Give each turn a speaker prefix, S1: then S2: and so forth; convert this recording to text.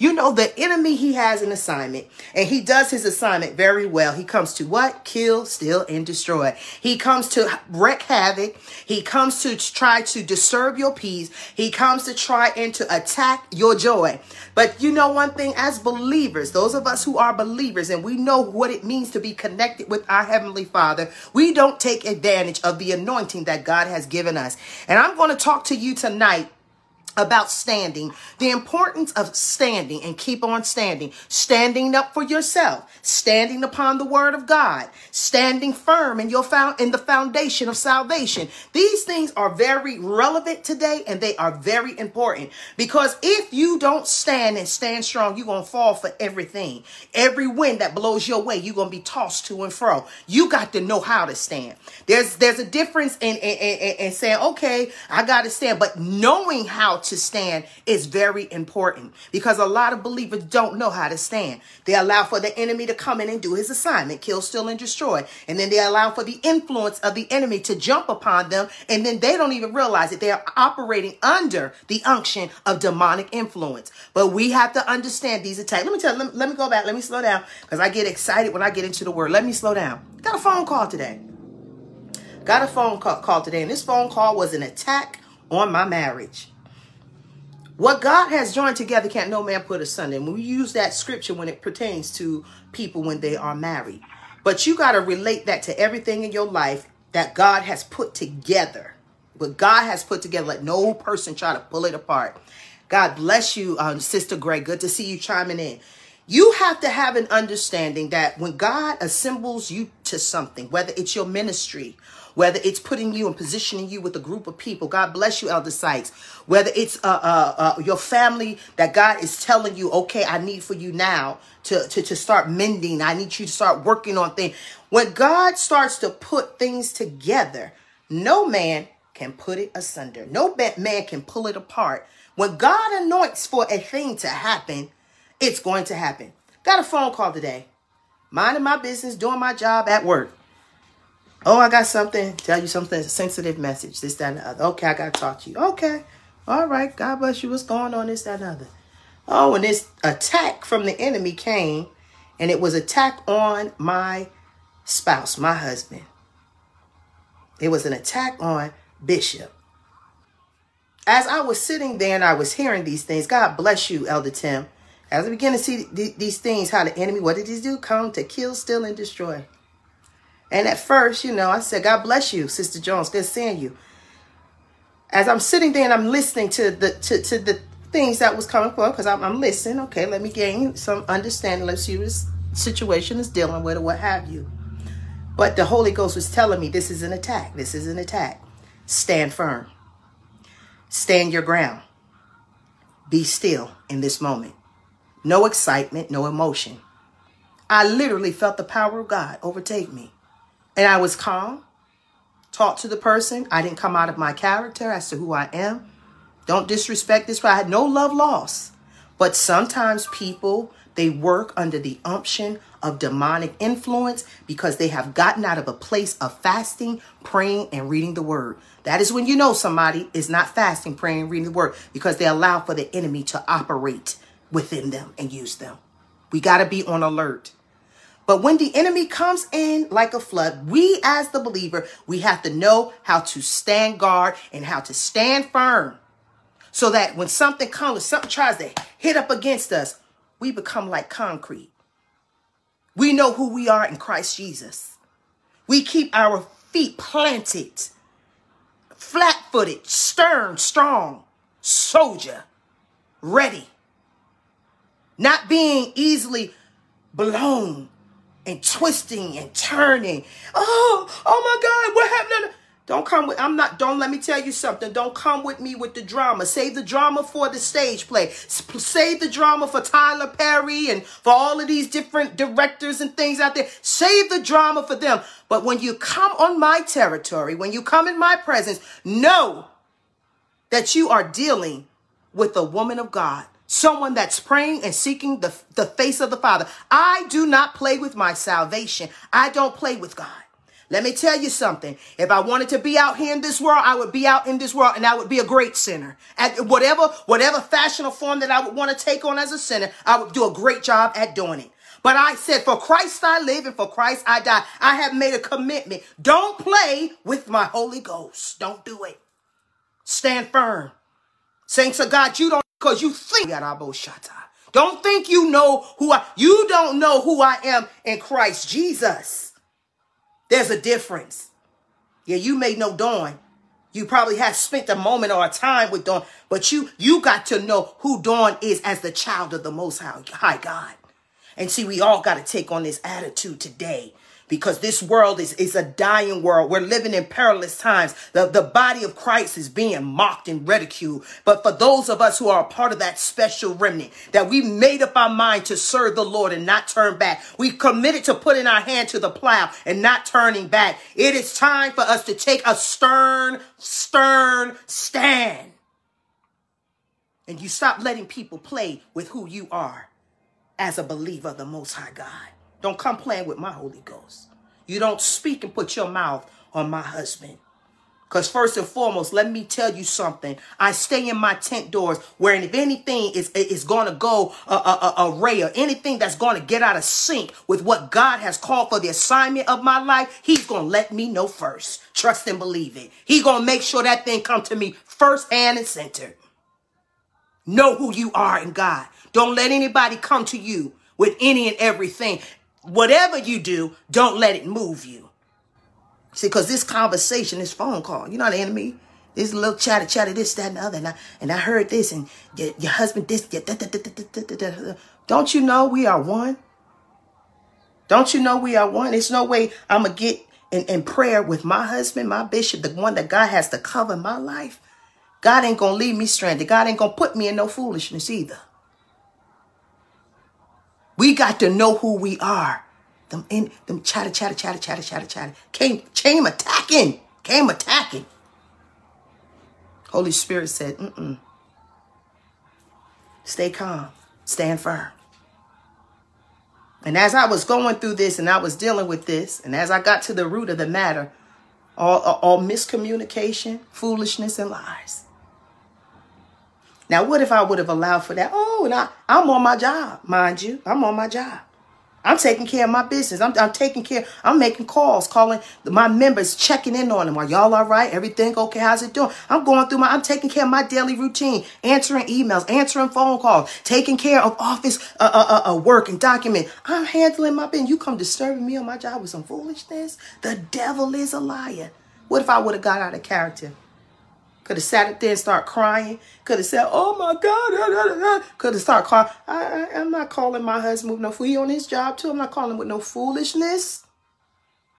S1: You know, the enemy, he has an assignment and he does his assignment very well. He comes to what? Kill, steal, and destroy. He comes to wreak havoc. He comes to try to disturb your peace. He comes to try and to attack your joy. But you know one thing, as believers, those of us who are believers and we know what it means to be connected with our Heavenly Father, we don't take advantage of the anointing that God has given us. And I'm going to talk to you tonight about standing, the importance of standing and keep on standing, standing up for yourself, standing upon the word of God, standing firm in your found in the foundation of salvation. These things are very relevant today and they are very important because if you don't stand and stand strong, you're going to fall for everything. Every wind that blows your way, you're going to be tossed to and fro. You got to know how to stand. There's there's a difference in in, in, in saying, "Okay, I got to stand," but knowing how to stand is very important because a lot of believers don't know how to stand. They allow for the enemy to come in and do his assignment, kill, steal, and destroy. And then they allow for the influence of the enemy to jump upon them. And then they don't even realize that they are operating under the unction of demonic influence. But we have to understand these attacks. Let me tell you, let, let me go back. Let me slow down because I get excited when I get into the word. Let me slow down. Got a phone call today. Got a phone call, call today. And this phone call was an attack on my marriage. What God has joined together can't no man put asunder. And we use that scripture when it pertains to people when they are married. But you got to relate that to everything in your life that God has put together. What God has put together, let no person try to pull it apart. God bless you, um, Sister Gray. Good to see you chiming in. You have to have an understanding that when God assembles you to something, whether it's your ministry, whether it's putting you and positioning you with a group of people. God bless you, Elder Sykes. Whether it's uh, uh, uh, your family that God is telling you, okay, I need for you now to, to, to start mending. I need you to start working on things. When God starts to put things together, no man can put it asunder. No man can pull it apart. When God anoints for a thing to happen, it's going to happen. Got a phone call today. Minding my business, doing my job at work. Oh, I got something. Tell you something. sensitive message. This, that, and the other. Okay, I got to talk to you. Okay. All right. God bless you. What's going on? This, that, and the other. Oh, and this attack from the enemy came, and it was attack on my spouse, my husband. It was an attack on Bishop. As I was sitting there and I was hearing these things, God bless you, Elder Tim. As I began to see these things, how the enemy, what did he do? Come to kill, steal, and destroy. And at first, you know, I said, God bless you, Sister Jones. Good seeing you. As I'm sitting there and I'm listening to the to, to the things that was coming forth, because I'm, I'm listening, okay, let me gain some understanding. Let's see what situation is dealing with or what have you. But the Holy Ghost was telling me this is an attack. This is an attack. Stand firm. Stand your ground. Be still in this moment. No excitement, no emotion. I literally felt the power of God overtake me. And I was calm, talked to the person. I didn't come out of my character as to who I am. Don't disrespect this. I had no love lost. But sometimes people, they work under the unction of demonic influence because they have gotten out of a place of fasting, praying, and reading the word. That is when you know somebody is not fasting, praying, reading the word because they allow for the enemy to operate within them and use them. We got to be on alert. But when the enemy comes in like a flood, we as the believer, we have to know how to stand guard and how to stand firm. So that when something comes, something tries to hit up against us, we become like concrete. We know who we are in Christ Jesus. We keep our feet planted, flat footed, stern, strong, soldier, ready. Not being easily blown and twisting and turning. Oh, oh my God, what happened? Don't come with, I'm not, don't let me tell you something. Don't come with me with the drama. Save the drama for the stage play. Save the drama for Tyler Perry and for all of these different directors and things out there. Save the drama for them. But when you come on my territory, when you come in my presence, know that you are dealing with a woman of God someone that's praying and seeking the, the face of the Father. I do not play with my salvation. I don't play with God. Let me tell you something. If I wanted to be out here in this world, I would be out in this world and I would be a great sinner. At whatever, whatever fashion or form that I would want to take on as a sinner, I would do a great job at doing it. But I said, for Christ I live and for Christ I die. I have made a commitment. Don't play with my Holy Ghost. Don't do it. Stand firm. Saints of God, you don't because you think don't think you know who I you don't know who I am in Christ Jesus. There's a difference. Yeah, you may know Dawn. You probably have spent a moment or a time with Dawn, but you you got to know who Dawn is as the child of the most high God. And see, we all got to take on this attitude today because this world is, is a dying world. We're living in perilous times. The, the body of Christ is being mocked and ridiculed. But for those of us who are a part of that special remnant, that we made up our mind to serve the Lord and not turn back, we committed to putting our hand to the plow and not turning back. It is time for us to take a stern, stern stand. And you stop letting people play with who you are as a believer of the Most High God. Don't come playing with my Holy Ghost. You don't speak and put your mouth on my husband. Because first and foremost, let me tell you something. I stay in my tent doors where if anything is, is going to go a, a, a, ray or anything that's going to get out of sync with what God has called for the assignment of my life, he's going to let me know first. Trust and believe it. He's going to make sure that thing come to me first hand and center. Know who you are in God. Don't let anybody come to you with any and everything whatever you do, don't let it move you. See, because this conversation, this phone call, you're not an enemy. This little chatter, chatter, this, that, and the other. And I, and I heard this, and your, your husband, this, da, da, da, don't you know we are one? Don't you know we are one? There's no way I'm going to get in, in prayer with my husband, my bishop, the one that God has to cover my life. God ain't going to leave me stranded. God ain't going to put me in no foolishness either. We got to know who we are. Them in them chatter, chatter, chatter, chatter, chatter, chatter. Came, came attacking. Came attacking. Holy Spirit said, mm-mm. Stay calm. Stand firm. And as I was going through this and I was dealing with this, and as I got to the root of the matter, all, all miscommunication, foolishness, and lies. Now, what if I would have allowed for that? Oh, and I, I'm on my job, mind you. I'm on my job. I'm taking care of my business. I'm, I'm taking care. I'm making calls, calling my members, checking in on them. Are y'all all right? Everything okay? How's it doing? I'm going through my. I'm taking care of my daily routine, answering emails, answering phone calls, taking care of office uh, uh, uh, uh work and document. I'm handling my business. You come disturbing me on my job with some foolishness. The devil is a liar. What if I would have got out of character? Could have sat there and start crying. Could have said, "Oh my God!" Could have started crying. I, I, am not calling my husband with no fool. He on his job too. I'm not calling with no foolishness.